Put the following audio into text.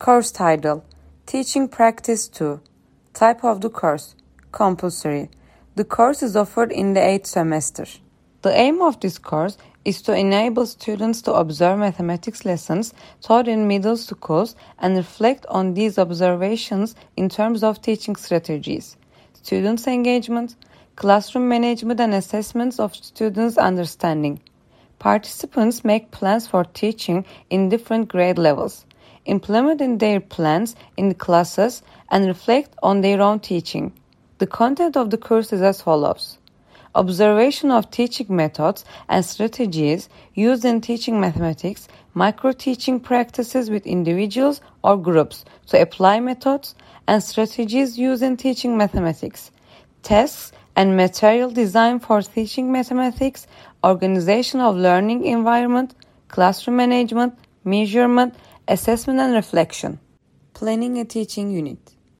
Course title Teaching Practice 2 Type of the course Compulsory. The course is offered in the eighth semester. The aim of this course is to enable students to observe mathematics lessons taught in middle schools and reflect on these observations in terms of teaching strategies, students' engagement, classroom management and assessments of students' understanding. Participants make plans for teaching in different grade levels, implement in their plans in the classes, and reflect on their own teaching. The content of the course is as follows observation of teaching methods and strategies used in teaching mathematics, micro teaching practices with individuals or groups to apply methods and strategies used in teaching mathematics, tests and material design for teaching mathematics, organization of learning environment, classroom management, measurement, assessment and reflection. Planning a teaching unit.